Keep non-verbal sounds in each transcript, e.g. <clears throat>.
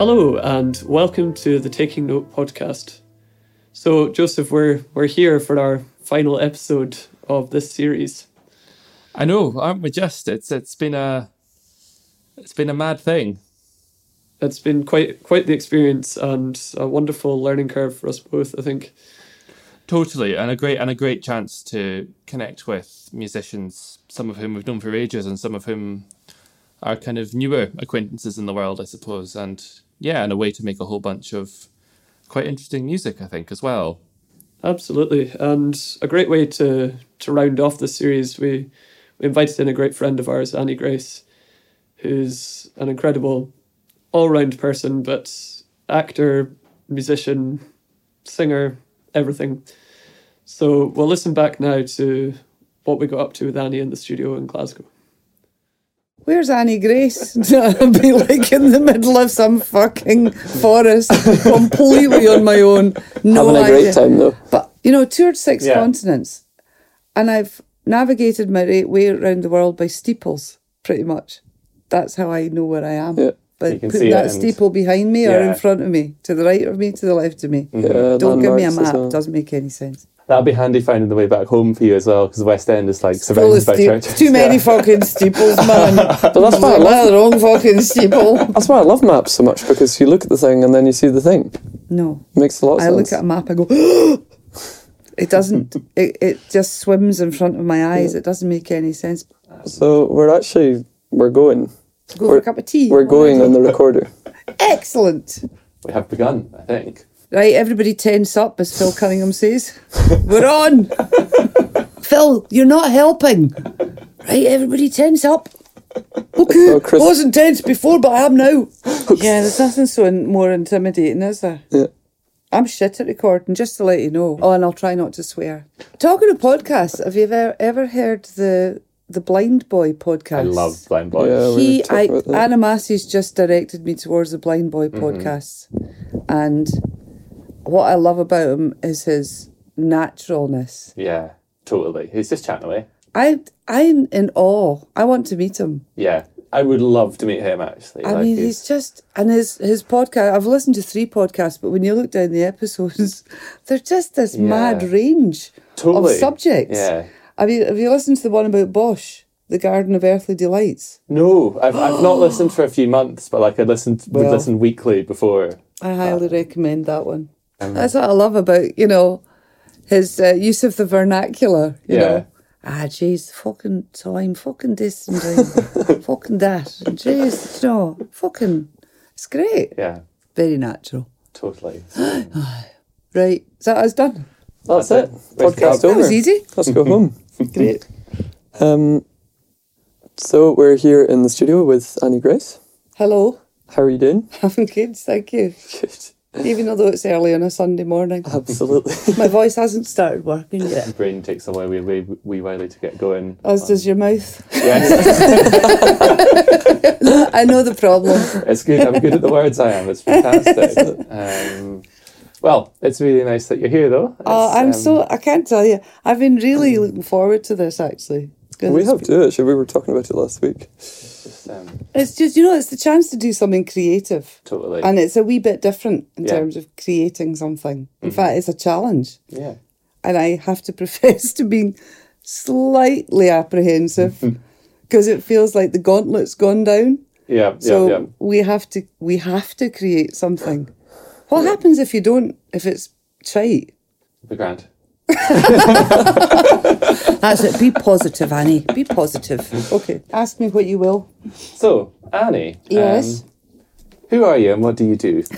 Hello and welcome to the Taking Note podcast. So, Joseph, we're we're here for our final episode of this series. I know, aren't we? Just it's it's been a it's been a mad thing. It's been quite quite the experience and a wonderful learning curve for us both. I think. Totally, and a great and a great chance to connect with musicians, some of whom we've known for ages, and some of whom are kind of newer acquaintances in the world, I suppose. And yeah, and a way to make a whole bunch of quite interesting music, I think, as well. Absolutely, and a great way to to round off the series. We we invited in a great friend of ours, Annie Grace, who's an incredible all round person, but actor, musician, singer, everything. So we'll listen back now to what we got up to with Annie in the studio in Glasgow. Where's Annie Grace? <laughs> I'd be like in the middle of some fucking forest, completely on my own. No Having a idea. great time though. But you know, toured six Yeah. continents, and I've navigated my way around the world by steeples, pretty much. That's how I know where I am. Yeah. But You can putting see that steeple behind me or in front of me, to the right of me, to the left of me. Yeah, Don't give me a map. well. Doesn't make any sense. That'll be handy finding the way back home for you as well, because the West End is like surrounded by steep- churches. Too many Yeah. fucking steeples, <laughs> man. But that's why I love the wrong fucking steeple? that's why I love maps so much because you look at the thing and then you see the thing. No. It makes a lot of I sense. look at a map, I go, <gasps> it doesn't, it, it just swims in front of my eyes. It doesn't make any sense. so we're actually we're going. Go for We're- a cup of tea. We're going on the recorder. Excellent. We have begun, I think. Right, everybody tense up, as Phil Cunningham says. We're on. <laughs> Phil, you're not helping. Right, everybody tense up. Okay, So Chris- wasn't tense before, but I am now. yeah, there's nothing so in, more intimidating, is there? Yeah. I'm shit at recording, just to let you know. Oh, and I'll try not to swear. Talking of podcasts, have you ever ever heard the the Blind Boy podcast? I love Blind Boy. Yeah, we he, were talking I, about that. Anna Massie's just directed me towards the Blind Boy Mm-hmm. podcasts, and what I love about him is his naturalness. Yeah, totally. He's just chatting away. I, I'm in awe. I want to meet him. Yeah, I would love to meet him actually. I Like, mean, he's just and his his podcast. I've listened to three podcasts, but when you look down the episodes, <laughs> they're just this mad range Totally. of subjects. Yeah. Have you have you listened to the one about Bosch, the Garden of Earthly Delights? No, I've, I've not <gasps> listened for a few months, but like I listened would Well. listen weekly before. I highly recommend that one. Um, That's what I love about you know his uh, use of the vernacular. You Yeah. know, ah, jeez, fucking time, fucking this and time, <laughs> fucking that, jeez, you know, fucking, it's great, Yeah, very natural. totally. <gasps> Right, is that us done? That's, That's it. it. Where's Podcast the That was easy. Let's go home. <laughs> Great. Um, so we're here in the studio with Annie Grace. Hello, How are you doing? <laughs> Having kids, thank you. Good. Even although it's early on a Sunday morning, Absolutely. <laughs> my voice hasn't started working yet. Brain takes a while, wee, wee, wee while to get going. As does your mouth. Yes, <laughs> I know the problem. it's good. I'm good at the words. I am. It's fantastic. Um, well, it's really nice that you're here, though. Oh, I'm um, so I can't tell you. I've been really looking forward to this actually. We have to actually. We were talking about it last week. Um, it's just you know it's the chance to do something creative, totally. and it's a wee bit different in Yeah. terms of creating something. In fact, it's a challenge, yeah. and I have to <laughs> profess to being slightly apprehensive <laughs> because it feels like the gauntlet's gone down. Yeah. So yeah. Yeah. we have to we have to create something. What happens if you don't? If it's shite? The grand. <laughs> That's it. Be positive, Annie. Be positive. Okay. Ask me what you will. So, Annie. Yes. Um, who are you and what do you do? <laughs>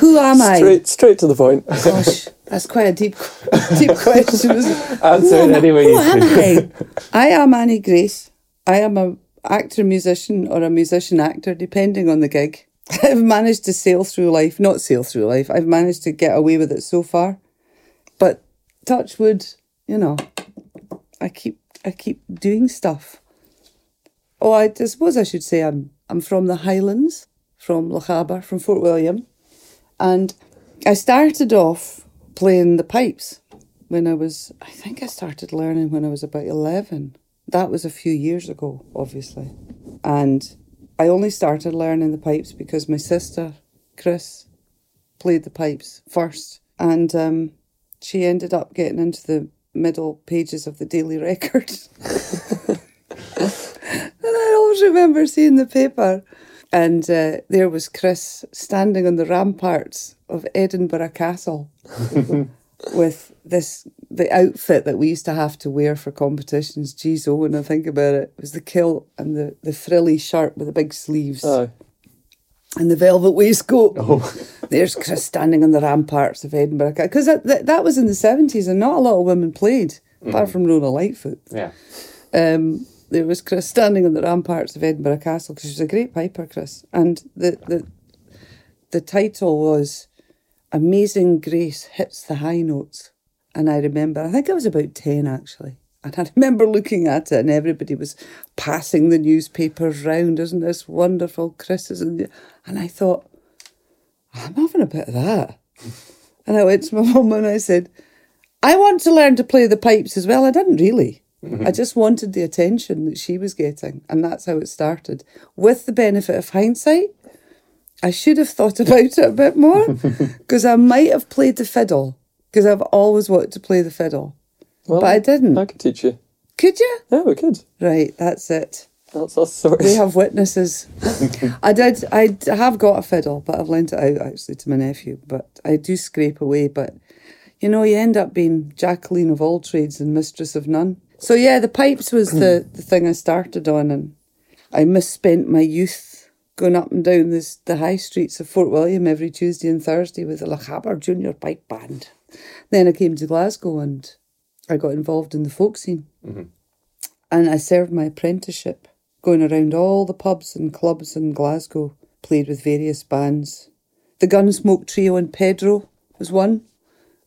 Who am I? Straight, straight to the point. Gosh, that's quite a deep, <laughs> deep question. Answer it any way Who you am. I? I am Annie Grace. I am a actor, musician, or a musician actor, depending on the gig. I've managed to sail through life, not sail through life. I've managed to get away with it so far, but touch wood, you know. I keep, I keep doing stuff. Oh, I, suppose I should say I'm, I'm from the Highlands, from Lochaber, from Fort William, and I started off playing the pipes when I was, I think I started learning when I was about 11. That was a few years ago, obviously. And I only started learning the pipes because my sister, Chris, played the pipes first. And um, she ended up getting into the middle pages of the Daily <laughs> Record. and I always remember seeing the paper. And uh, there was Chris standing on the ramparts of Edinburgh Castle <laughs> with this the outfit that we used to have to wear for competitions. Geez, oh, when I think about it, it was the kilt and the, the frilly shirt with the big sleeves Aye. and the velvet waistcoat. Oh, <laughs> There's Chris standing on the ramparts of Edinburgh because that, that that was in the seventies and not a lot of women played apart from Rona Lightfoot. yeah. Um, there was Chris standing on the ramparts of Edinburgh Castle because she was a great piper, Chris, and the the the title was "Amazing Grace Hits the High Notes," and I remember I think I was about ten actually. And I <laughs> remember looking at it, and everybody was passing the newspapers round. Isn't this wonderful, Chris? Isn't And I thought, I'm having a bit of that. <laughs> And I went to my <laughs> mum and I said, I want to learn to play the pipes as well. I didn't really. I just wanted the attention that she was getting. And that's how it started. With the benefit of hindsight, I should have thought <laughs> about it a bit more <laughs> because I might have played the fiddle because I've always wanted to play the fiddle. Well, But I didn't. I could teach you. Could you? Yeah, we could. Right, that's it. That's the story. We have witnesses. <laughs> I did. I have got a fiddle, but I've lent it out actually to my nephew. But I do scrape away. But you know, you end up being Jacqueline of all trades and mistress of none. So yeah, the pipes was the <clears throat> the thing I started on, and I misspent my youth going up and down this the high streets of Fort William every Tuesday and Thursday with the Lochaber Junior Pipe Band. Then I came to Glasgow and I got involved in the folk scene mm-hmm. and I served my apprenticeship, going around all the pubs and clubs in Glasgow, played with various bands. The Gunsmoke Trio and Pedro was one.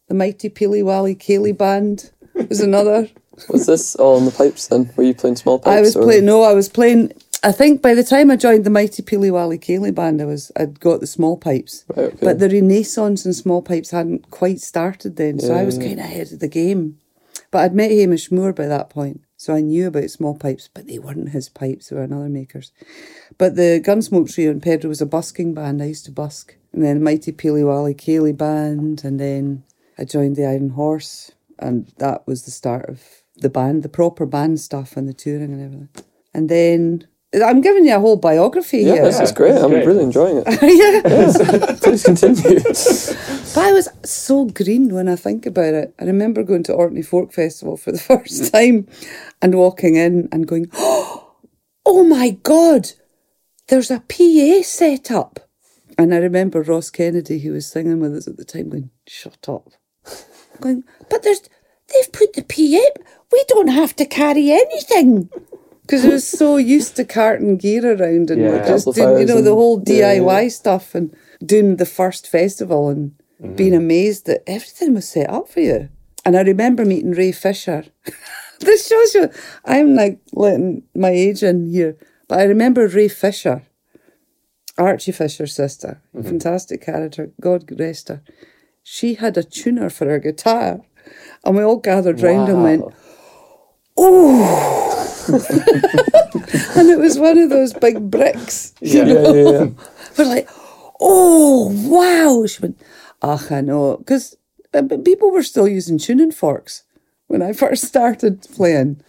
The Mighty Peely Wally Ceilidh Band was another. <laughs> Was this all on the pipes then? Were you playing small pipes? I was or- playing. No, I was playing. I think by the time I joined the Mighty Peely Wally Ceilidh Band, I was I'd got the small pipes, Right, okay. but the renaissance and small pipes hadn't quite started then, so I was kind of ahead of the game. But I'd met Hamish Moore by that point, so I knew about small pipes, but they weren't his pipes; they were another maker's. But the Gunsmoke Trio and Pedro was a busking band. I used to busk, and then Mighty Peely Wally Ceilidh Band, and then I joined the Iron Horse, and that was the start of the band, the proper band stuff, and the touring and everything. And then I'm giving you a whole biography here. Yeah, here. this is great. that's I'm great. really enjoying it. <laughs> yeah. Please continue. <laughs> But I was so green when I think about it. I remember going to Orkney Folk Festival for the <laughs> first time and walking in and going, <gasps> oh my God, there's a PA set up. And I remember Ross Kennedy, who was singing with us at the time, going, shut up. Going, but there's, they've put the PA, we don't have to carry anything. Because I was so used to carting gear around and Yeah. just doing, you know, the whole yeah, yeah. DIY stuff and doing the first festival and mm-hmm. being amazed that everything was set up for you. And I remember meeting Ray Fisher. <laughs> this shows you I'm like letting my age in here. But I remember Ray Fisher, Archie Fisher's sister, mm-hmm. fantastic character, God rest her. She had a tuner for her guitar. And we all gathered round and went, Wow. <laughs> and it was one of those big bricks. You Yeah. know? yeah, yeah, yeah. <laughs> We're like, oh, wow. She went, ach, I know. Because uh, people were still using tuning forks when I first started playing.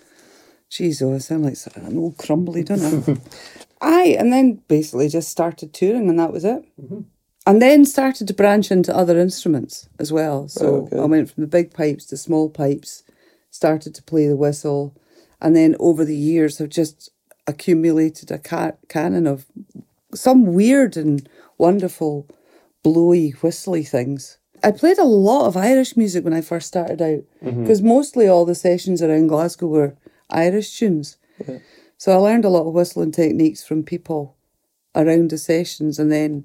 Jeez, oh, I sound like an old crumbly, don't I? <laughs> Aye, and then basically just started touring and that was it. Mm-hmm. And then started to branch into other instruments as well. So oh, okay. I went from the big pipes to small pipes, started to play the whistle, and then over the years have just accumulated a ca- canon of some weird and wonderful blowy, whistly things. I played a lot of Irish music when I first started out because mostly all the sessions around Glasgow were Irish tunes. So I learned a lot of whistling techniques from people around the sessions, and then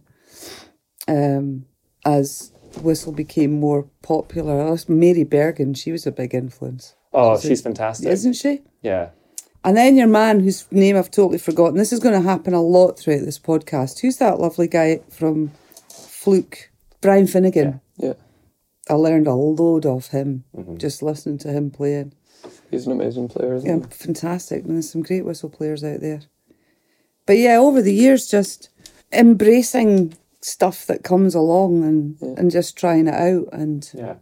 um, as whistle became more popular, Mary Bergin, she was a big influence, Oh, she's fantastic. isn't she? Yeah. And then your man, whose name I've totally forgotten. This is going to happen a lot throughout this podcast. Who's that lovely guy from Flook? Brian Finnegan. Yeah, I learned a load of him mm-hmm. just listening to him playing. he's an amazing player, isn't Yeah, fantastic. And there's some great whistle players out there. But yeah, over the years, just embracing stuff that comes along and, and just trying it out. And Yeah.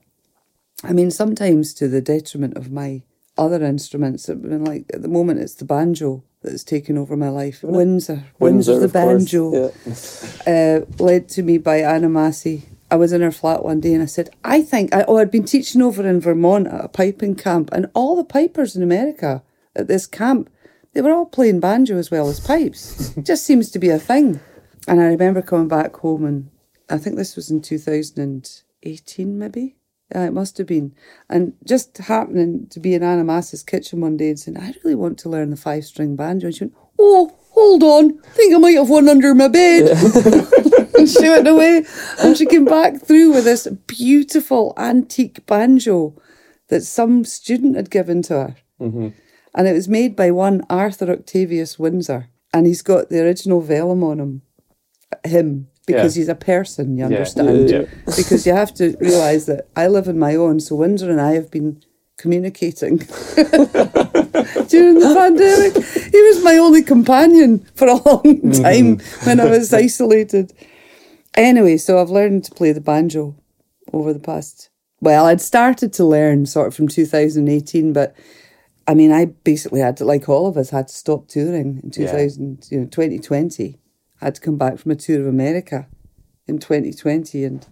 I mean, sometimes to the detriment of my other instruments. I've been like, at the moment, it's the banjo that's taken over my life. Windsor. Windsor, the of banjo. Yeah. <laughs> uh, led to me by Anna Massie. I was in her flat one day and I said, I think, I, oh, I'd been teaching over in Vermont at a piping camp, and all the pipers in America at this camp, they were all playing banjo as well as pipes. <laughs> Just seems to be a thing. And I remember coming back home, and I think this was in 2018, maybe. Yeah, it must have been. And just happening to be in Anna Massie's kitchen one day and saying, I really want to learn the five string banjo. And she went, Oh, hold on. I think I might have one under my bed. <laughs> and she went away. And she came back through with this beautiful antique banjo that some student had given to her. Mm-hmm. And it was made by one Arthur Octavius Windsor. And he's got the original vellum on him, him, because Yeah. he's a person, you understand? Yeah. because you have to realise that I live on my own, so Windsor and I have been communicating <laughs> during the pandemic. He was my only companion for a <laughs> long mm-hmm. time when I was isolated. Anyway, so I've learned to play the banjo over the past. Well, I'd started to learn sort of from 2018, but I mean, I basically had to, like all of us, had to stop touring in Yeah. you know, 2020. I had to come back from a tour of America in 2020 and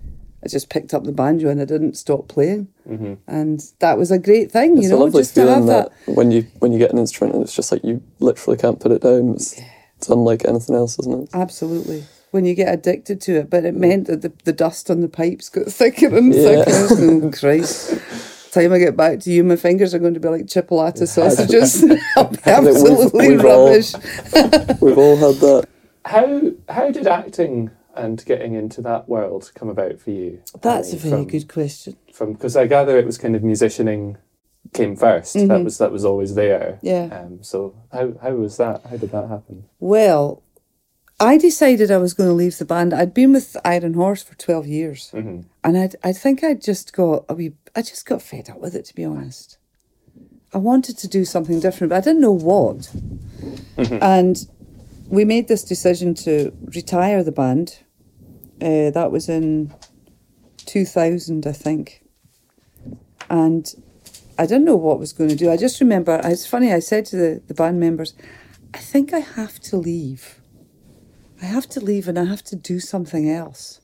I just picked up the banjo and I didn't stop playing. Mm-hmm. And that was a great thing, It's you a know, lovely just to have feeling that. that, when you when you get an instrument and it's just like you literally can't put it down. It's, it's unlike anything else, isn't it? Absolutely. When you get addicted to it, but it mm. meant that the, the dust on the pipes got <laughs> thicker and Yeah. thicker. Was <laughs> oh, Christ. Time I get back to you, my fingers are going to be like chipolata <laughs> sausages. We've- absolutely we've all- rubbish. We've all had that. How how did acting and getting into that world come about for you? That's I a mean, very from- good question. From because I gather it was kind of musicianing came 1st That was that was always there. Mm-hmm. Yeah. Um. So how how was that? How did that happen? Well, I decided I was going to leave the band. I'd been with Iron Horse for 12 years. And I I think I just got a wee, I just got fed up with it, to be honest. I wanted to do something different, but I didn't know what. <laughs> And we made this decision to retire the band. Uh, that was in 2000, I think. And I didn't know what I was going to do. I just remember, it's funny, I said to the, the band members, I think I have to leave. I have to leave and I have to do something else.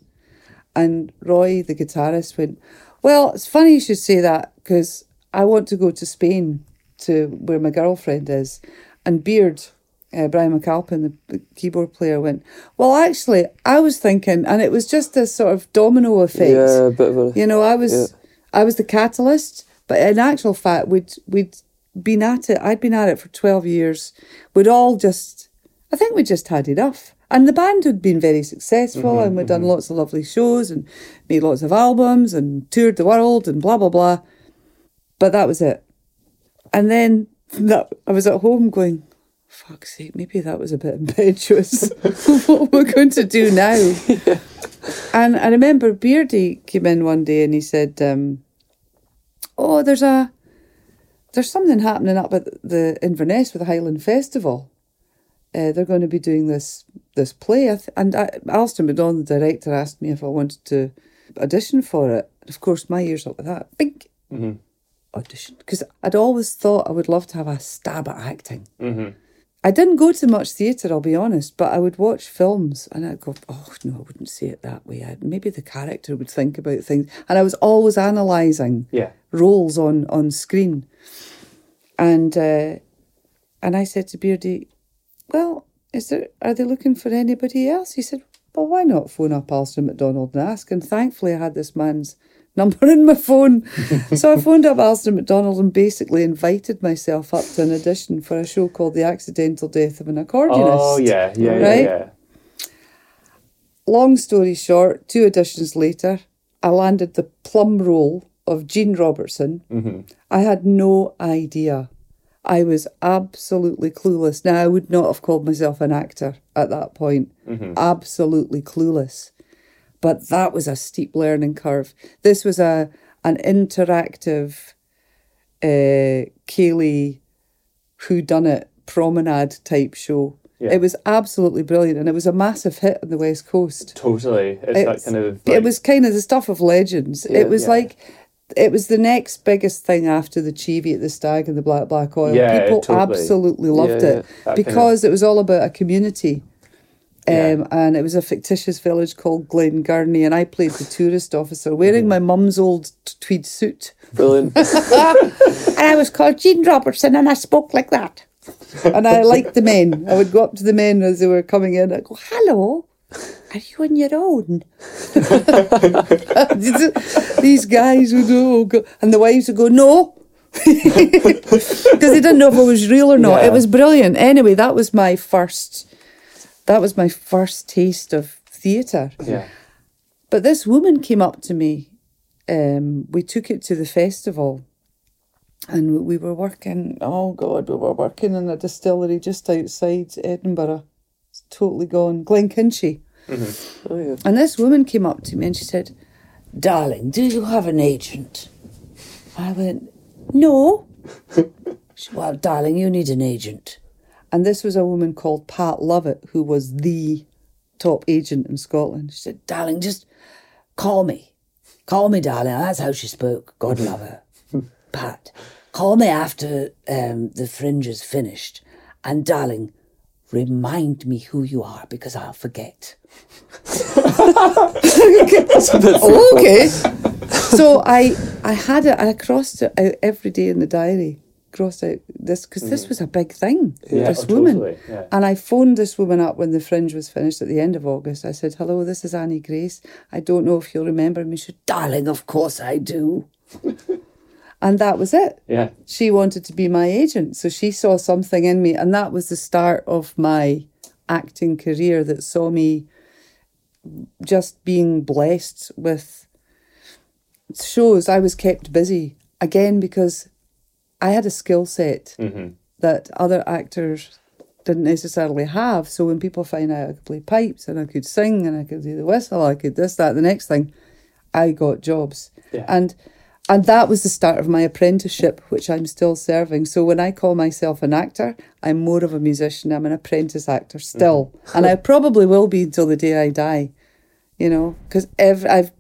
And Roy, the guitarist, went, Well, it's funny you should say that because I want to go to Spain to where my girlfriend is. And Beard, uh, Brian McAlpine, the, the keyboard player, went, Well, actually, I was thinking, and it was just a sort of domino effect. Yeah, a bit of a. You know, I was Yeah. I was the catalyst, but in actual fact, we'd we'd been at it. I'd been at it for twelve years. We'd all just, I think we just had enough. And the band had been very successful, and we'd done lots of lovely shows and made lots of albums and toured the world and blah blah blah. But that was it. And then <laughs> that I was at home going, "Fuck's sake, maybe that was a bit impetuous. <laughs> what we're going to do now?" <laughs> And I remember Beardy came in one day and he said, um, "Oh, there's a there's something happening up at the Inverness with the Highland Festival. Uh, they're going to be doing this this play, I th- and I, Alistair McDonald, the director, asked me if I wanted to audition for it. Of course, my ears up with that. Big audition because I'd always thought I would love to have a stab at acting. I didn't go to much theatre, I'll be honest, but I would watch films and I'd go, oh, no, I wouldn't say it that way. I'd, maybe the character would think about things. And I was always analysing Yeah. roles on, on screen. And uh, and I said to Beardy, well, is there are they looking for anybody else? He said, well, why not phone up Alistair McDonald and ask? And thankfully, I had this man's number in my phone. <laughs> so I phoned up Alistair McDonald and basically invited myself up to an audition for a show called The Accidental Death of an Accordionist. Oh yeah, yeah, yeah, Right? yeah. Long story short, two auditions later, I landed the plum role of Jean Robertson. Mm-hmm. I had no idea. I was absolutely clueless. Now, I would not have called myself an actor at that point. Mm-hmm. Absolutely clueless. But that was a steep learning curve. This was a an interactive uh, ceilidh Who Done It promenade type show. Yeah. It was absolutely brilliant, and it was a massive hit on the West Coast. Totally. It's, It's- that kind of. it was kind of the stuff of legends. Yeah. it was Yeah. like it was the next biggest thing after the Cheviot at the Stag and the Black Black Oil. Yeah, People totally. absolutely loved it. That kind because it was all about a community. Um, Yeah. And it was a fictitious village called Glen Gurney, and I played the tourist officer wearing Mm-hmm. my mum's old tweed suit. Brilliant. <laughs> And I was called Jean Robertson, and I spoke like that. and I liked the men. I would go up to the men as they were coming in. I go, "Hello, are you on your own?" <laughs> These guys would oh, go, and the wives would go, "No," <laughs> because they didn't know if it was real or not. Yeah. It was brilliant. Anyway, that was my first. That was my first taste of theatre. Yeah. But this woman came up to me. Um, we took it to the festival, and we were working. Oh God, we were working in a distillery just outside Edinburgh. It's totally gone, Glenkinchie. Oh, yeah. And this woman came up to me and she said, "Darling, do you have an agent?" I went, "No." <laughs> she said, "Well, darling, you need an agent." And this was a woman called Pat Lovett, who was the top agent in Scotland. She said, "Darling, just call me, call me, darling." That's how she spoke. God <laughs> love her, Pat. Call me after um, the fringe is finished, and darling, remind me who you are because I'll forget. okay. so I I had it. I crossed it out every day in the diary. Crossed out this because this mm-hmm. was a big thing. Yeah, this oh, woman, totally, yeah. and I phoned this woman up when the fringe was finished at the end of August. I said, "Hello, this is Annie Grace. I don't know if you'll remember me." She said, "Darling, of course I do." <laughs> and that was it Yeah. she wanted to be my agent. So she saw something in me, and that was the start of my acting career that saw me just being blessed with shows. I was kept busy again because I had a skill set mm-hmm. that other actors didn't necessarily have. So when people find out I could play pipes and I could sing and I could do the whistle, I could this, that, the next thing, I got jobs. Yeah. And and that was the start of my apprenticeship, which I'm still serving. So when I call myself an actor, I'm more of a musician. I'm an apprentice actor still, mm-hmm. and I probably will be until the day I die. You know, because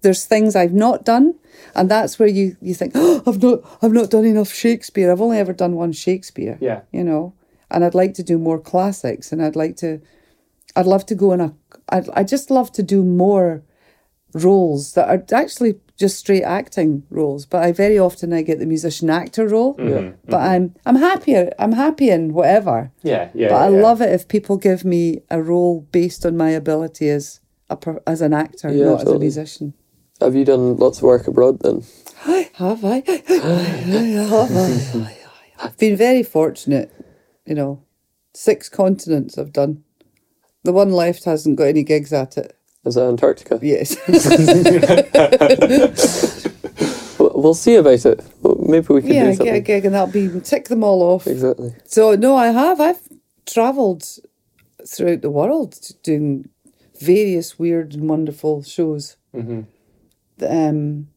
there's things I've not done, and that's where you you think, oh, I've not I've not done enough Shakespeare. I've only ever done one Shakespeare. Yeah. You know, and I'd like to do more classics, and I'd like to, I'd love to go in a, I'd I just love to do more roles that are actually just straight acting roles. But I very often I get the musician actor role. Mm-hmm. But mm-hmm. I'm I'm happier. I'm happy in whatever. Yeah. Yeah. But I yeah. love it if people give me a role based on my ability as a per, as an actor, Yeah, not as a musician. Have you done lots of work abroad then? Have I? Have I? I've been very fortunate. You know, six continents I've done. The one left hasn't got any gigs at it. Is that Antarctica? Yes. <laughs> We'll we'll see about it. Maybe we could yeah, do get a gig and that'll be tick them all off. Exactly. So no, I have. I've travelled throughout the world doing various weird and wonderful shows. Mm-hmm. Um,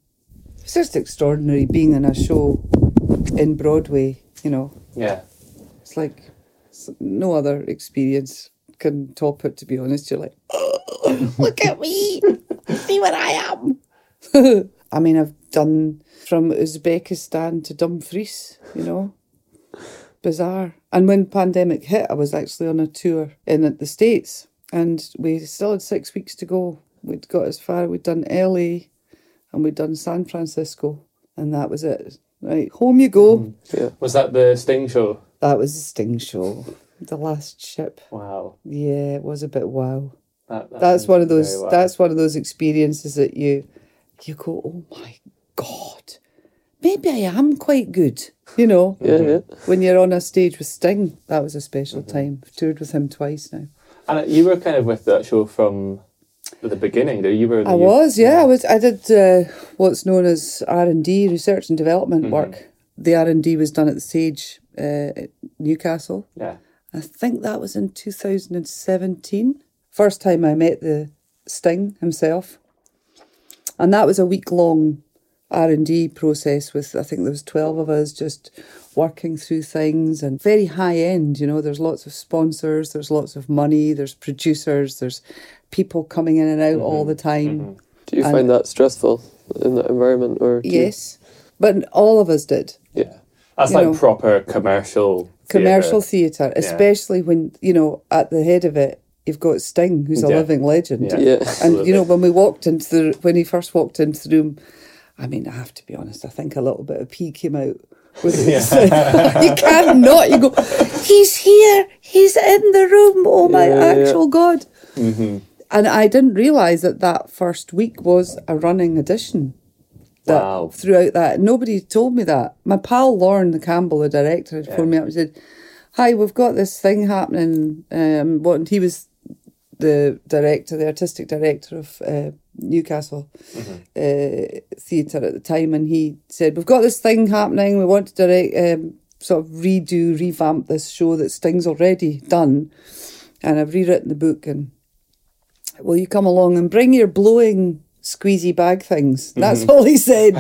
it's just extraordinary being in a show in Broadway. You know, Yeah. it's like it's no other experience can top it. To be honest, you're like, oh, <laughs> look at me, see what I am. <laughs> I mean, I've done from Uzbekistan to Dumfries. You know, bizarre. And when pandemic hit, I was actually on a tour in the States and we still had six weeks to go. We'd got as far, we'd done LA and we'd done San Francisco and that was it. Right, home you go. Yeah. Was that the Sting show? That was the Sting show. The last ship. Wow. Yeah, it was a bit wow. That, that That's one of those wow. that's one of those experiences that you you go, Oh my God. Maybe I am quite good. You know. Yeah, yeah. when you're on a stage with Sting, that was a special Mm-hmm. time. I've toured with him twice now. And you were kind of with that show from the beginning. though. You were. I was, yeah, I was. I did uh, what's known as R and D, research and development Mm-hmm. work. The R and D was done at the Sage, uh, at Newcastle. Yeah. I think that was in 2017. First time I met the Sting himself, and that was a week long R and D process with I think there was twelve of us just working through things and very high end. You know, there's lots of sponsors, there's lots of money, there's producers, there's people coming in and out all mm-hmm. the time. Mm-hmm. Do you And- find that stressful in that environment, or do you- Yes, but all of us did. Yeah. That's You like know. proper commercial. commercial theatre. theatre, especially when you know at the head of it you've got Sting, who's a Yeah. living legend. Yeah. Yeah. And you know when we walked into the when he first walked into the room, I mean I have to be honest, I think a little bit of pee came out. With <laughs> it. <laughs> you can't. You go, he's here. He's in the room. Oh my Yeah, yeah. actual god! Mm-hmm. And I didn't realize that that first week was a running edition. That Wow. throughout that, nobody told me that. My pal Lorne the Campbell, the director, had phoned me up and said, "Hi, we've got this thing happening." Um, what and he was the director, the artistic director of uh, Newcastle uh, Theatre at the time, and he said, "We've got this thing happening. We want to direct, um, sort of redo, revamp this show that Sting's already done, and I've rewritten the book. And will you come along and bring your blowing squeezy bag things?" That's all he said.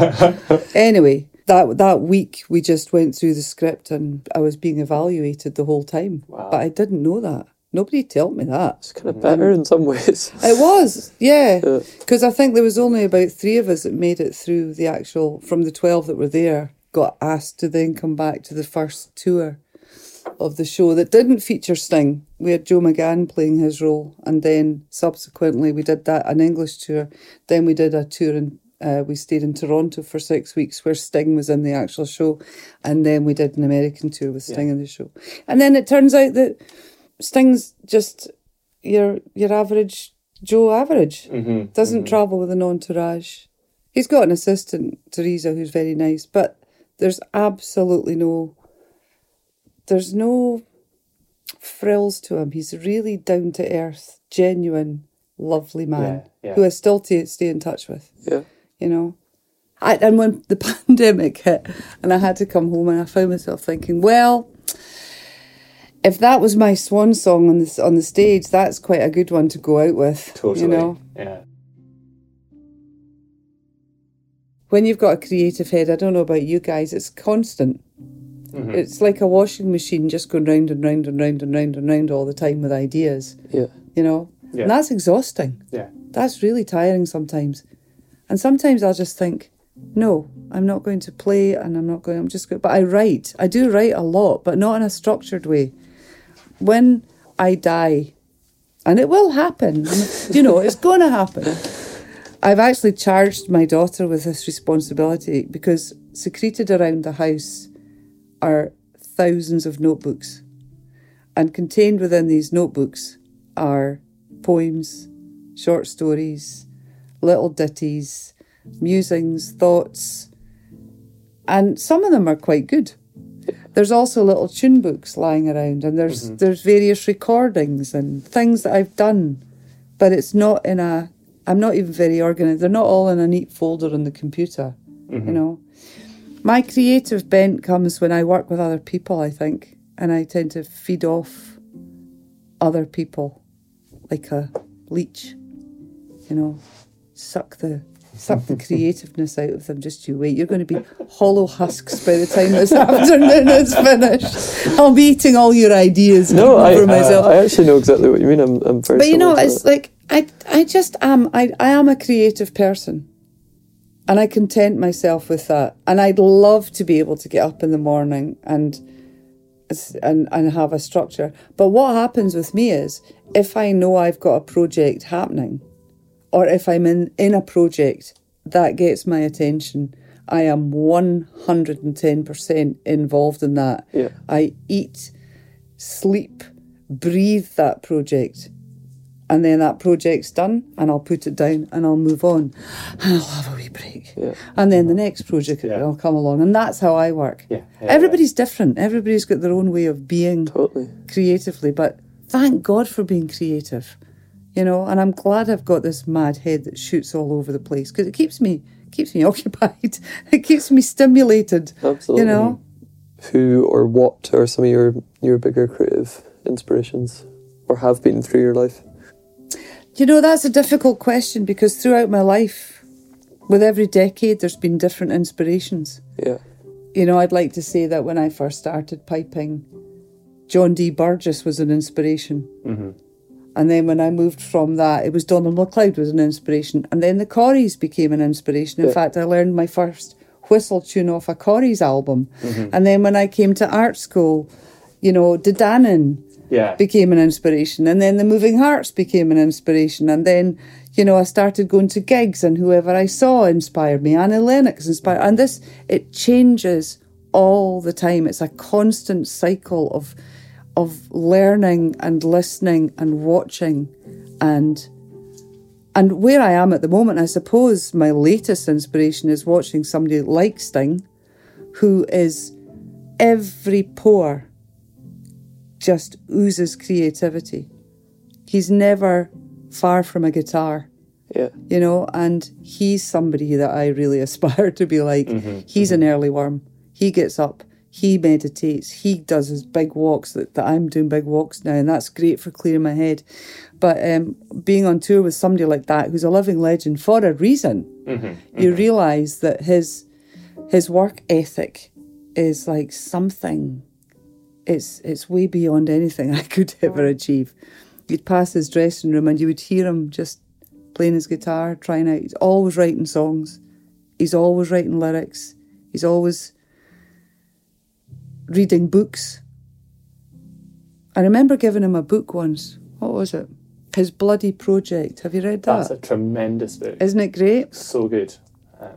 <laughs> anyway. That, that week we just went through the script and I was being evaluated the whole time. But I didn't know that. Nobody told me that. It's kind of better in some ways. <laughs> It was, yeah. Yeah. Because I think there was only about three of us that made it through the actual, from the 12 that were there, got asked to then come back to the first tour of the show that didn't feature Sting. We had Joe McGann playing his role, and then subsequently we did that, an English tour. Then we did a tour in, uh, we stayed in Toronto for six weeks where Sting was in the actual show, and then we did an American tour with Sting in the show. And then it turns out that Sting's just your your average Joe average. Mm-hmm. Doesn't travel with an entourage. He's got an assistant, Teresa, who's very nice, but there's absolutely no there's no frills to him. He's really down to earth, genuine, lovely man Yeah, yeah. who I still t- stay in touch with. Yeah. You know, I, and when the <laughs> pandemic hit and I had to come home, and I found myself thinking, well, if that was my swan song on this on the stage, that's quite a good one to go out with. Totally. You know, Yeah. when you've got a creative head, I don't know about you guys, it's constant. Mm-hmm. It's like a washing machine just going round and round and round and round and round all the time with ideas, Yeah. you know? Yeah. And that's exhausting. Yeah. That's really tiring sometimes. And sometimes I'll just think, no, I'm not going to play and I'm not going, I'm just going, but I write. I do write a lot, but not in a structured way. When I die, and it will happen, you know, it's going to happen. I've actually charged my daughter with this responsibility because secreted around the house are thousands of notebooks. And contained within these notebooks are poems, short stories, little ditties, musings, thoughts, and some of them are quite good. There's also little tune books lying around, and there's mm-hmm. there's various recordings and things that I've done, but it's not in a. I'm not even very organized. They're not all in a neat folder on the computer. You mm-hmm. know, my creative bent comes when I work with other people. I think, and I tend to feed off other people like a leech. You know, suck the suck the creativeness out of them. Just you wait. You're going to be hollow husks by the time this <laughs> afternoon is finished. I'll be eating all your ideas. No, I, for myself. I actually know exactly what you mean. I'm, I'm very but you know, it's that. like I I just am. I I am a creative person. And I content myself with that. And I'd love to be able to get up in the morning and and and have a structure. But what happens with me is if I know I've got a project happening, or if I'm in, in a project that gets my attention, I am 110% involved in that. Yeah. I eat, sleep, breathe that project. And then that project's done, and I'll put it down and I'll move on. And I'll have a wee break. Yeah. And then the next project Yeah. will come along. And that's how I work. Yeah, yeah, Everybody's different. Everybody's got their own way of being Totally. creatively, but thank God for being creative, you know. And I'm glad I've got this mad head that shoots all over the place because it keeps me keeps me <laughs> occupied. it keeps me stimulated, Absolutely. you know. Who or what are some of your, your bigger creative inspirations or have been through your life? You know that's a difficult question because throughout my life, with every decade, there's been different inspirations. Yeah. You know, I'd like to say that when I first started piping, John D. Burgess was an inspiration. Mm-hmm. And then when I moved from that, it was Donald MacLeod was an inspiration. And then the Corries became an inspiration. In Yeah. fact, I learned my first whistle tune off a Corries album. Mm-hmm. And then when I came to art school, you know, De Dannan Yeah. became an inspiration. And then the Moving Hearts became an inspiration. And then, you know, I started going to gigs and whoever I saw inspired me. Annie Lennox inspired. And this, it changes all the time. It's a constant cycle of, of learning and listening and watching and and where I am at the moment, I suppose my latest inspiration is watching somebody like Sting, who is every pore just oozes creativity. He's never far from a guitar, Yeah. you know, and he's somebody that I really <laughs> aspire to be like. Mm-hmm. he's an mm-hmm. early worm. He gets up, he meditates, he does his big walks that, that I'm doing big walks now, and that's great for clearing my head. But um, being on tour with somebody like that who's a living legend for a reason, you realise that his his work ethic is like something it's it's way beyond anything <laughs> I could ever achieve. You'd pass his dressing room and you would hear him just playing his guitar, trying out. He's always writing songs. He's always writing lyrics. He's always reading books. I remember giving him a book once. What was it? His Bloody Project. Have you read that? That's a tremendous book. Isn't it great? so good. Um,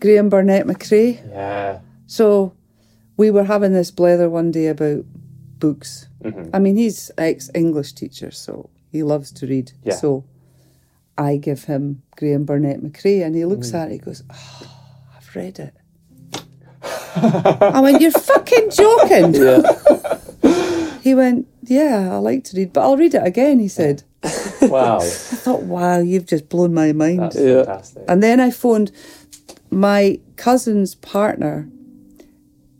Graham Burnett McCrae. yeah. So we were having this blether one day about books. Mm-hmm. I mean, he's ex English teacher, so he loves to read. Yeah. So I give him Graham Burnett McCrae, and he Mm. looks at it. He goes, "Oh, I've read it." <laughs> I went, "You're fucking joking." Yeah. <laughs> He went, "Yeah, I like to read, but I'll read it again." He said. <laughs> Wow. I thought, "Wow, you've just blown my mind." That's Yeah. fantastic. And then I phoned my cousin's partner.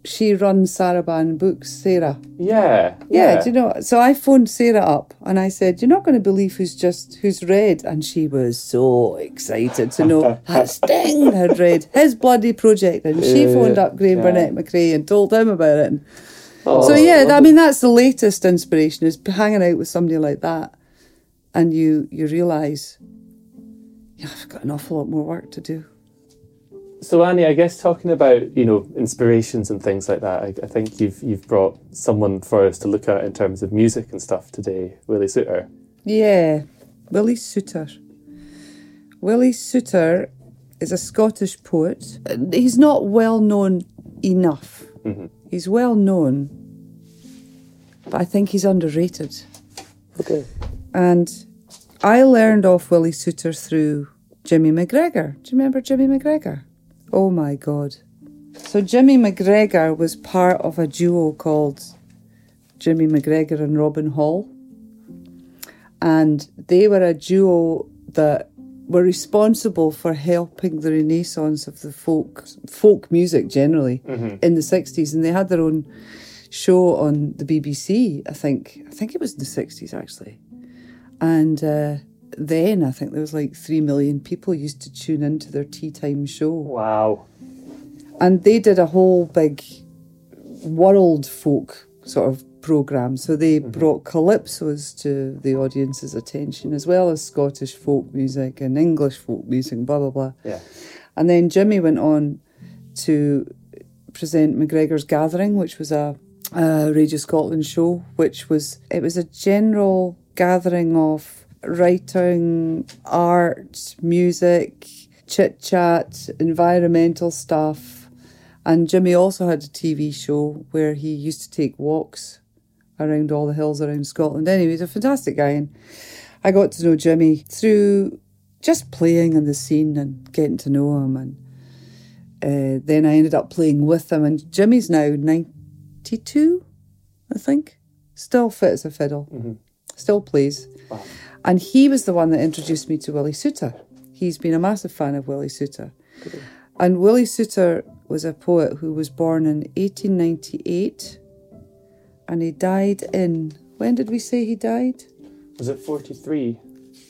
She runs Saraband Books, Sarah. yeah. Yeah, do you know? So I phoned Sarah up and I said, "You're not going to believe who's just who's read." And she was so excited to know <laughs> that Sting had read his bloody project, and she Yeah, phoned up Graham Yeah. Burnett McRae and told him about it. And Oh, so yeah, I mean that's the latest inspiration is hanging out with somebody like that, and you you realise, yeah, I've got an awful lot more work to do. So Annie, I guess talking about you know inspirations and things like that, I, I think you've you've brought someone for us to look at in terms of music and stuff today, Willie Soutar. Yeah, Willie Soutar. Willie Soutar is a Scottish poet. He's not well known enough. Mm-hmm. He's well known, but I think he's underrated. Okay. And I learned off Willie Soutar through Jimmy McGregor. Do you remember Jimmy McGregor? Oh my God. So Jimmy McGregor was part of a duo called Jimmy McGregor and Robin Hall. And they were a duo that were responsible for helping the renaissance of the folk folk music generally in the 60s and they had their own show on the BBC I think I think it was in the 60s actually and uh, then I think there was like 3 million people used to tune into their tea time show Wow. and they did a whole big world folk sort of program. So they mm-hmm. brought calypsos to the audience's attention, as well as Scottish folk music and English folk music, blah blah blah. Yeah. And then Jimmy went on to present McGregor's Gathering, which was a, a Radio Scotland show, which was it was a general gathering of writing, art, music, chit chat, environmental stuff. And Jimmy also had a TV show where he used to take walks around all the hills around Scotland. Anyway, he's a fantastic guy. And I got to know Jimmy through just playing in the scene and getting to know him. And uh, then I ended up playing with him. And Jimmy's now 92, I think. Still fit as a fiddle. Still plays. Wow. And he was the one that introduced me to Willie Soutar. He's been a massive fan of Willie Soutar. And Willie Soutar was a poet who was born in 1898 and he died in, when did we say he died? Was it 43?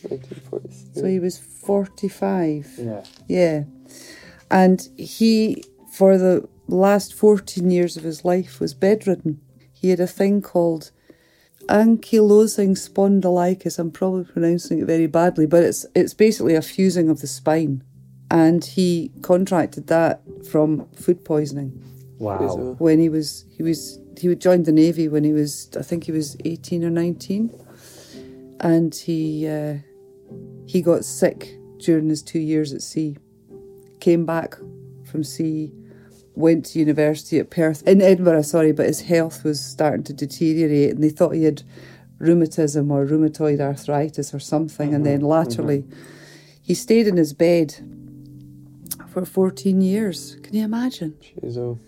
1943. So he was 45. Yeah. Yeah. And he, for the last 14 years of his life, was bedridden. He had a thing called ankylosing spondylitis. I'm probably pronouncing it very badly, but it's it's basically a fusing of the spine. And he contracted that from food poisoning Wow. when he was he was he would joined the navy when he was I think he was 18 or 19 and he uh, he got sick during his 2 years at sea came back from sea went to university at Perth in Edinburgh sorry but his health was starting to deteriorate and they thought he had rheumatism or rheumatoid arthritis or something and then mm-hmm. laterally mm-hmm. he stayed in his bed for 14 years. Can you imagine? Jeez, oh.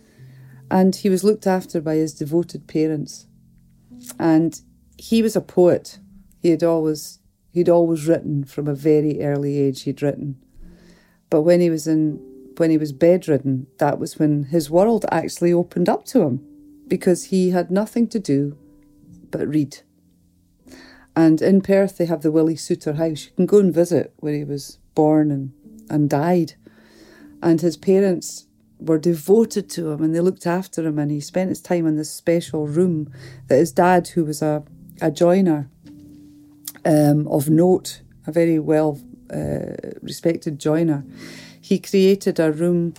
and he was looked after by his devoted parents. And he was a poet. He had always he'd always written from a very early age he'd written. But when he was in when he was bedridden that was when his world actually opened up to him because he had nothing to do but read. And in Perth they have the Willie Soutar house. You can go and visit where he was born and and died. And his parents were devoted to him and they looked after him and he spent his time in this special room that his dad who was a, a joiner um, of note a very well uh, respected joiner he created a room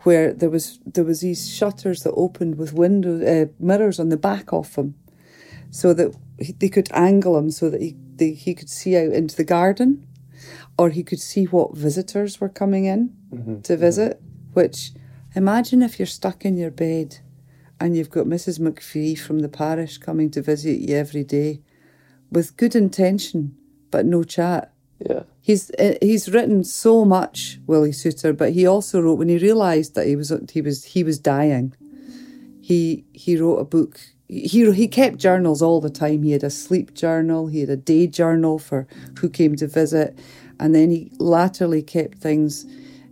where there was there was these shutters that opened with window uh, mirrors on the back of them so that he, they could angle him so that he they, he could see out into the garden or he could see what visitors were coming in to visit. Which, imagine if you're stuck in your bed and you've got Mrs. McPhee from the parish coming to visit you every day with good intention but no chat. Yeah. He's uh, he's written so much, Willie Soutar, but he also wrote when he realised that he was he was he was dying. He he wrote a book. He he kept journals all the time. He had a sleep journal. He had a day journal for who came to visit, and then he latterly kept things.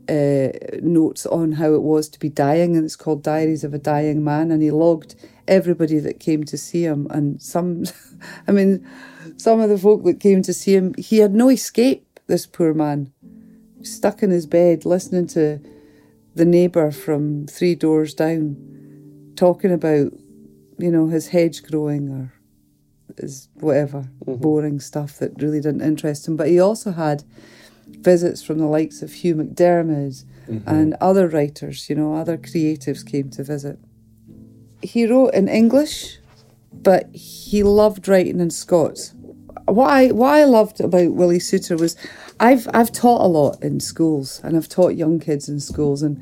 Uh, notes on how it was to be dying, and it's called Diaries of a Dying Man. And he logged everybody that came to see him, and some, <laughs> I mean, some of the folk that came to see him, he had no escape. This poor man, stuck in his bed, listening to the neighbour from three doors down talking about, you know, his hedge growing or his whatever boring stuff that really didn't interest him. But he also had visits from the likes of Hugh MacDiarmid mm-hmm. and other writers, you know, other creatives came to visit. He wrote in English, but he loved writing in Scots. What I what I loved about Willie Soutar was I've I've taught a lot in schools and I've taught young kids in schools and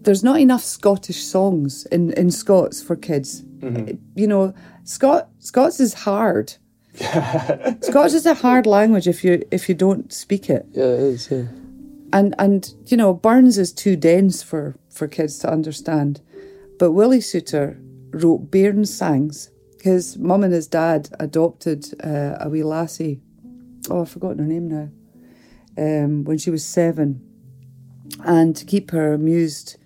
there's not enough Scottish songs in, in Scots for kids. Mm-hmm. You know, Scot Scots is hard. <laughs> Scots is a hard language if you if you don't speak it. Yeah, it is, yeah. And and you know, Burns is too dense for, for kids to understand. But Willie Soutar wrote Bairn Sangs. His mum and his dad adopted uh, a wee lassie. Oh, I've forgotten her name now. Um, when she was seven. And to keep her amused,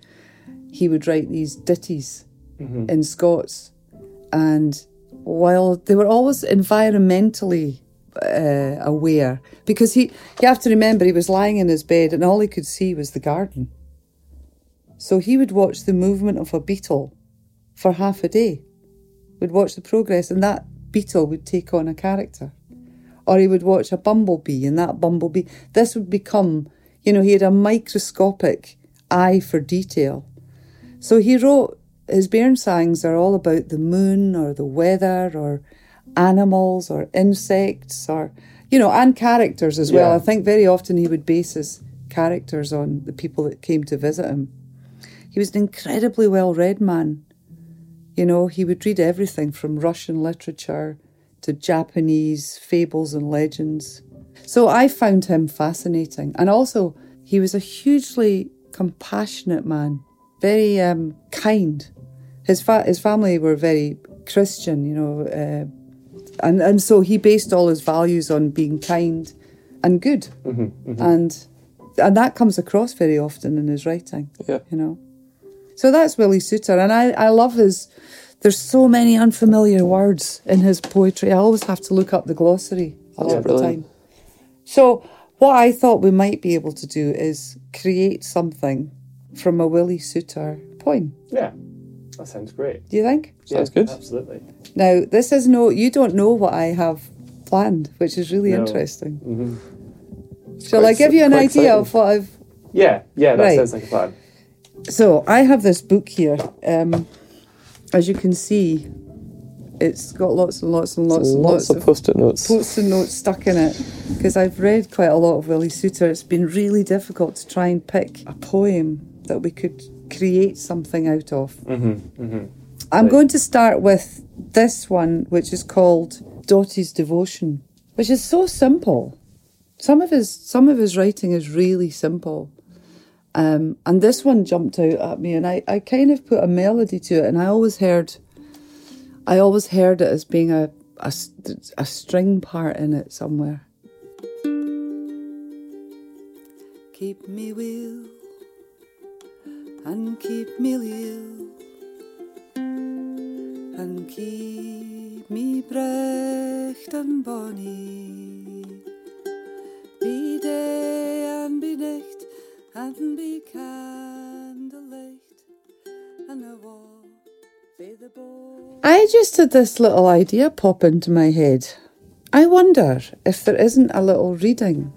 he would write these ditties in Scots. And while they were always environmentally uh, aware, because he, you have to remember, he was lying in his bed and all he could see was the garden. So he would watch the movement of a beetle for half a day, would watch the progress, and that beetle would take on a character. Or he would watch a bumblebee, and that bumblebee, this would become, you know, he had a microscopic eye for detail. So he wrote, his Bairnsangs are all about the moon or the weather or animals or insects or, you know, and characters as well. Yeah. I think very often he would base his characters on the people that came to visit him. He was an incredibly well read man. You know, he would read everything from Russian literature to Japanese fables and legends. So I found him fascinating. And also, he was a hugely compassionate man, very um, kind. His, fa- his family were very Christian, you know, uh, and, and so he based all his values on being kind and good. And, and that comes across very often in his writing, Yeah. you know. So that's Willie Soutar, and I, I love his. There's so many unfamiliar words in his poetry. I always have to look up the glossary a lot of the brilliant. time. So, what I thought we might be able to do is create something from a Willie Soutar poem. Yeah, that sounds great. Do you think? Sounds Yeah, good. Absolutely. Now, this is no, you don't know what I have planned, which is really No. interesting. hmm Shall quite I give you an idea exciting. of what I've. Yeah, yeah, that Right. sounds like a plan. So, I have this book here. Um, as you can see, it's got lots and lots and lots and Lots lots of of post-it notes. post-it notes stuck in it because I've read quite a lot of Willie Soutar. It's been really difficult to try and pick a poem that we could create something out of. hmm hmm I'm Right. going to start with this one, which is called Dottie's Devotion, which is so simple. Some of his some of his writing is really simple. Um, and this one jumped out at me, and I, I kind of put a melody to it, and I always heard, I always heard it as being a a, a string part in it somewhere. Keep me will and keep me lill and keep me brecht and bonny. Be day and be night and be candlelight and a walk by the bow. I just had this little idea pop into my head. I wonder if there isn't a little reading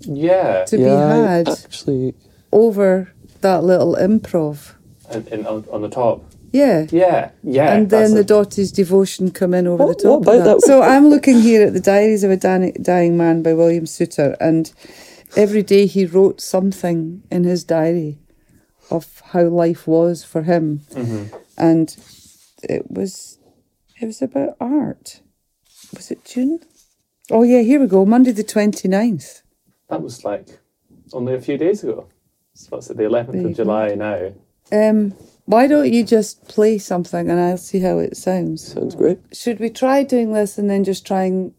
Yeah, to yeah, be had actually, over that little improv. and, and on, on the top. Yeah. Yeah, yeah. and then the a- Dottie's devotion come in over What- the top what about that. that? So I'm looking here at the Diaries of a Dying, Man by William Soutar, and every day he wrote something in his diary of how life was for him, Mhm. and it was it was about art. Was it June? Oh yeah, here we go. Monday the 29th. That was like only a few days ago. So what's it, the 11th of go. July now? Um, why don't you just play something and I'll see how it sounds. sounds great. Should we try doing this and then just trying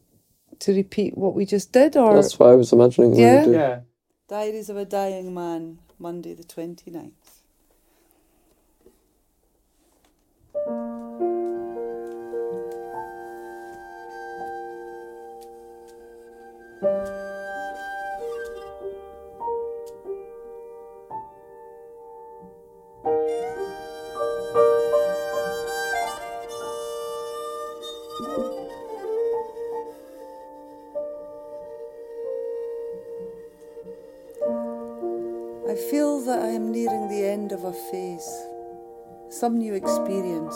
to repeat what we just did, or That's what I was imagining. Yeah? Yeah. Diaries of a Dying Man, Monday the 29th. I some new experience.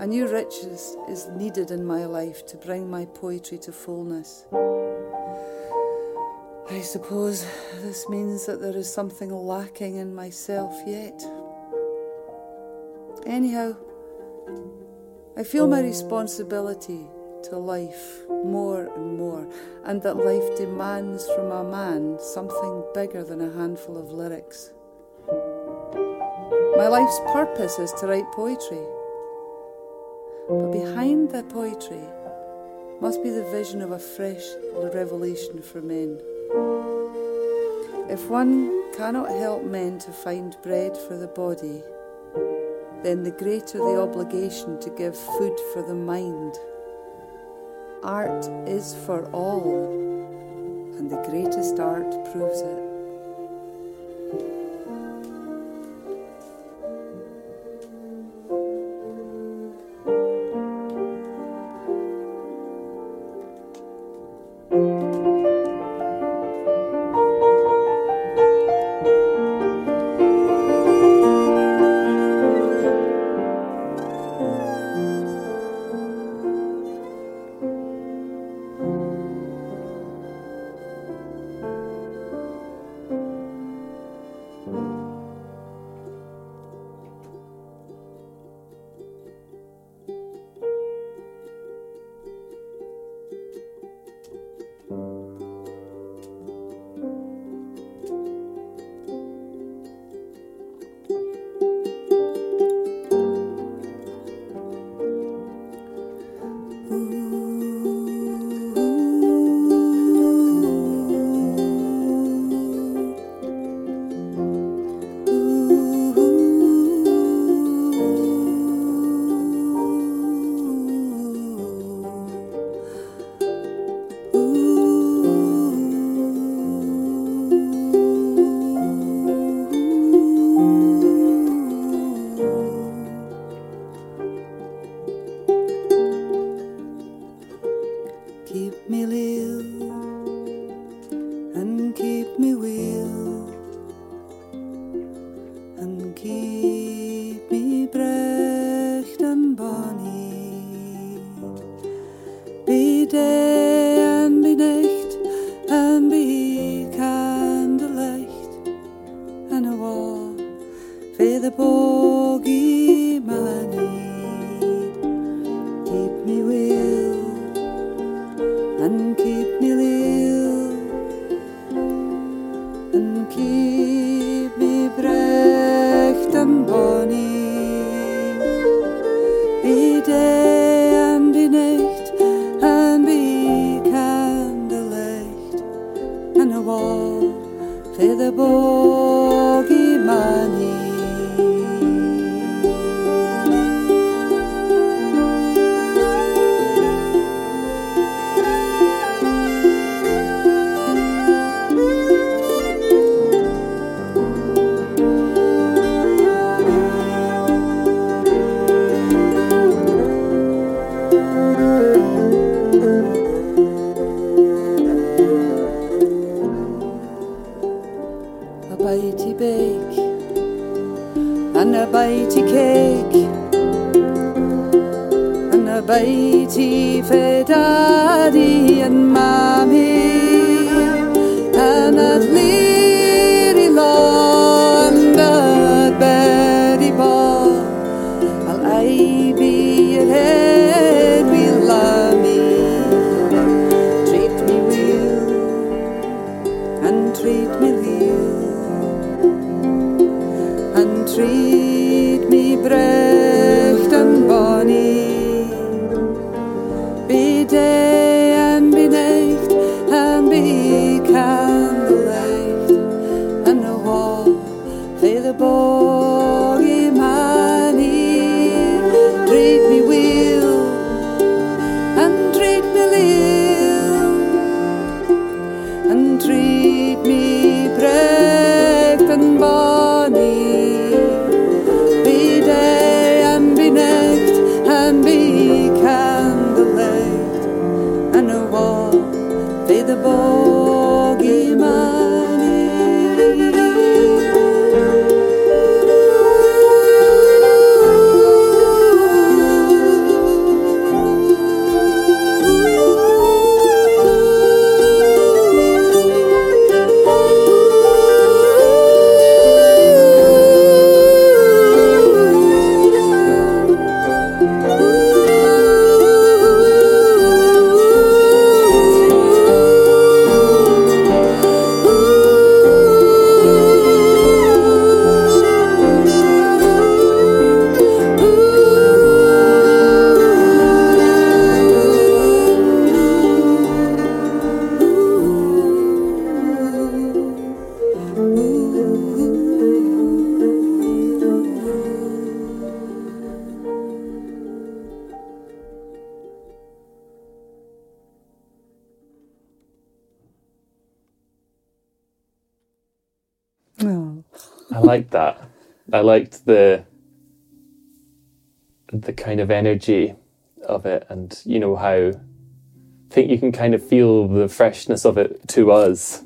A new riches is needed in my life to bring my poetry to fullness. I suppose this means that there is something lacking in myself yet. Anyhow, I feel my responsibility to life more and more, and that life demands from a man something bigger than a handful of lyrics. My life's purpose is to write poetry, but behind the poetry must be the vision of a fresh revelation for men. If one cannot help men to find bread for the body, then the greater the obligation to give food for the mind. Art is for all, and the greatest art proves it. Wall for the bogey and a bitey for Be day and be night and be candlelight. Wall for the bogey liked the the kind of energy of it, and you know how I think you can kind of feel the freshness of it to us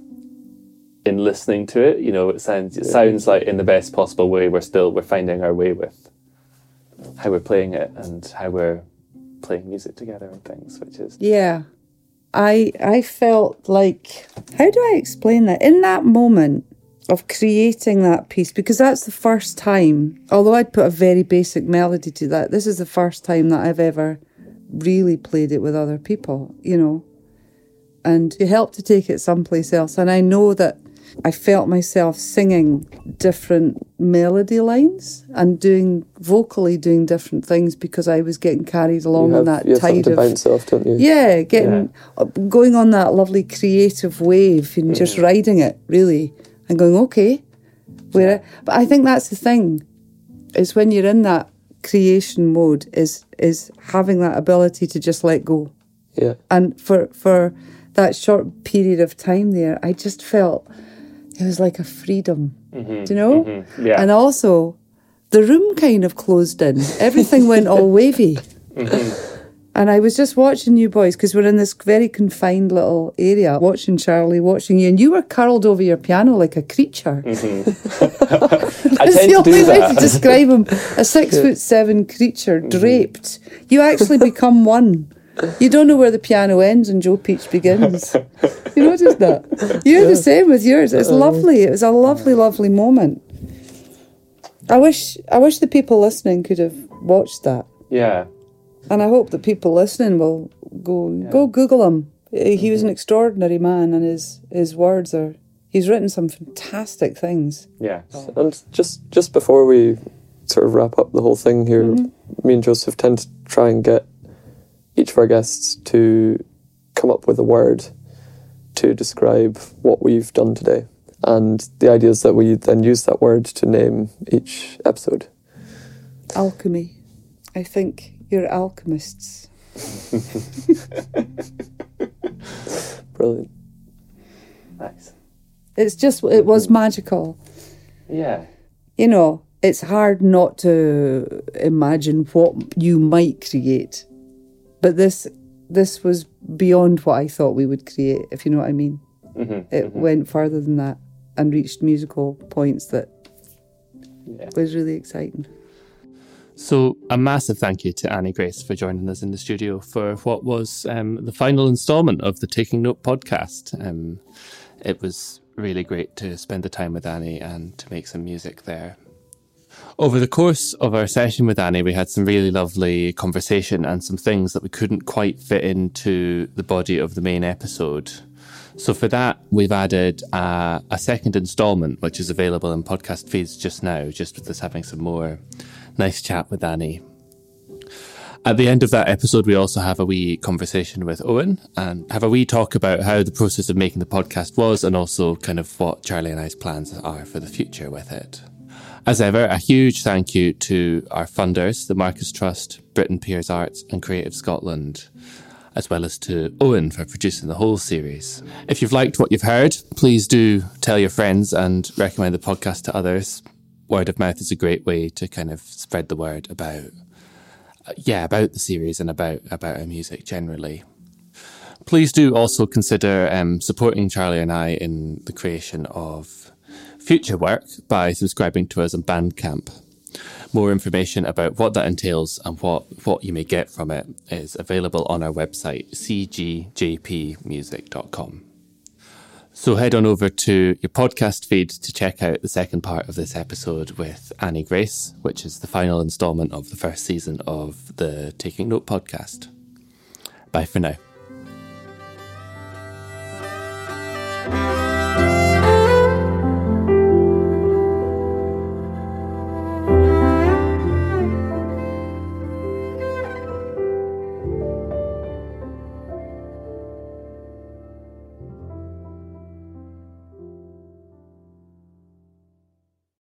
in listening to it. You know, it sounds it sounds like in the best possible way. We're still we're finding our way with how we're playing it and how we're playing music together and things, which is Yeah. I I felt like how do I explain that? In that moment of creating that piece, because that's the first time, although I'd put a very basic melody to that, this is the first time that I've ever really played it with other people, you know. And it helped to take it someplace else. And I know that I felt myself singing different melody lines and doing vocally doing different things because I was getting carried along you on that you have tide to of bounce off, don't you? yeah, getting uh, going on that lovely creative wave and just riding it really and going okay. Where, but I think that's the thing is when you're in that creation mode is is having that ability to just let go. Yeah. And for for that short period of time there, I just felt it was like a freedom. Mm-hmm. Do you know? Mm-hmm. yeah. And also, the room kind of closed in. Everything went all wavy. Mm-hmm. And I was just watching you boys because we're in this very confined little area, watching Charlie, watching you, and you were curled over your piano like a creature. Mm-hmm. <laughs> <laughs> I That's tend the to do only way to describe him. A <laughs> six foot seven creature mm-hmm. draped. You actually become one. You don't know where the piano ends and Joe Peach begins. You noticed that? You're the same with yours. It's uh-huh. lovely. It was a lovely, uh-huh. lovely moment. I wish I wish the people listening could have watched that. Yeah. And I hope that people listening will go go Google him. He was mm-hmm. an extraordinary man, and his his words are. He's written some fantastic things. Yeah. And just just before we sort of wrap up the whole thing here, mm-hmm. me and Joseph tend to try and get each of our guests to come up with a word to describe what we've done today. And the idea is that we then use that word to name each episode. Alchemy. I think you're alchemists. <laughs> Brilliant. Nice. It's just it was magical. Yeah. You know, it's hard not to imagine what you might create. But this this was beyond what I thought we would create, if you know what I mean. Mm-hmm. It went further than that and reached musical points that Yeah. was really exciting. So, a massive thank you to Annie Grace for joining us in the studio for what was um, the final installment of the Taking Note podcast. Um, it was really great to spend the time with Annie and to make some music there. Over the course of our session with Annie, we had some really lovely conversation and some things that we couldn't quite fit into the body of the main episode. So for that, we've added a, a second installment, which is available in podcast feeds just now, just with us having some more nice chat with Annie. At the end of that episode, we also have a wee conversation with Owen and have a wee talk about how the process of making the podcast was and also kind of what Charlie and I's plans are for the future with it. As ever, a huge thank you to our funders, the Marcus Trust, Britten Pears Arts, and Creative Scotland, as well as to Owen for producing the whole series. If you've liked what you've heard, please do tell your friends and recommend the podcast to others. Word of mouth is a great way to kind of spread the word about, yeah, about the series and about about our music generally. Please do also consider um, supporting Charlie and I in the creation of future work by subscribing to us on Bandcamp. More information about what that entails and what, what you may get from it is available on our website, cgjpmusic.com. So head on over to your podcast feed to check out the second part of this episode with Annie Grace, which is the final installment of the first season of the Taking Note podcast. Bye for now.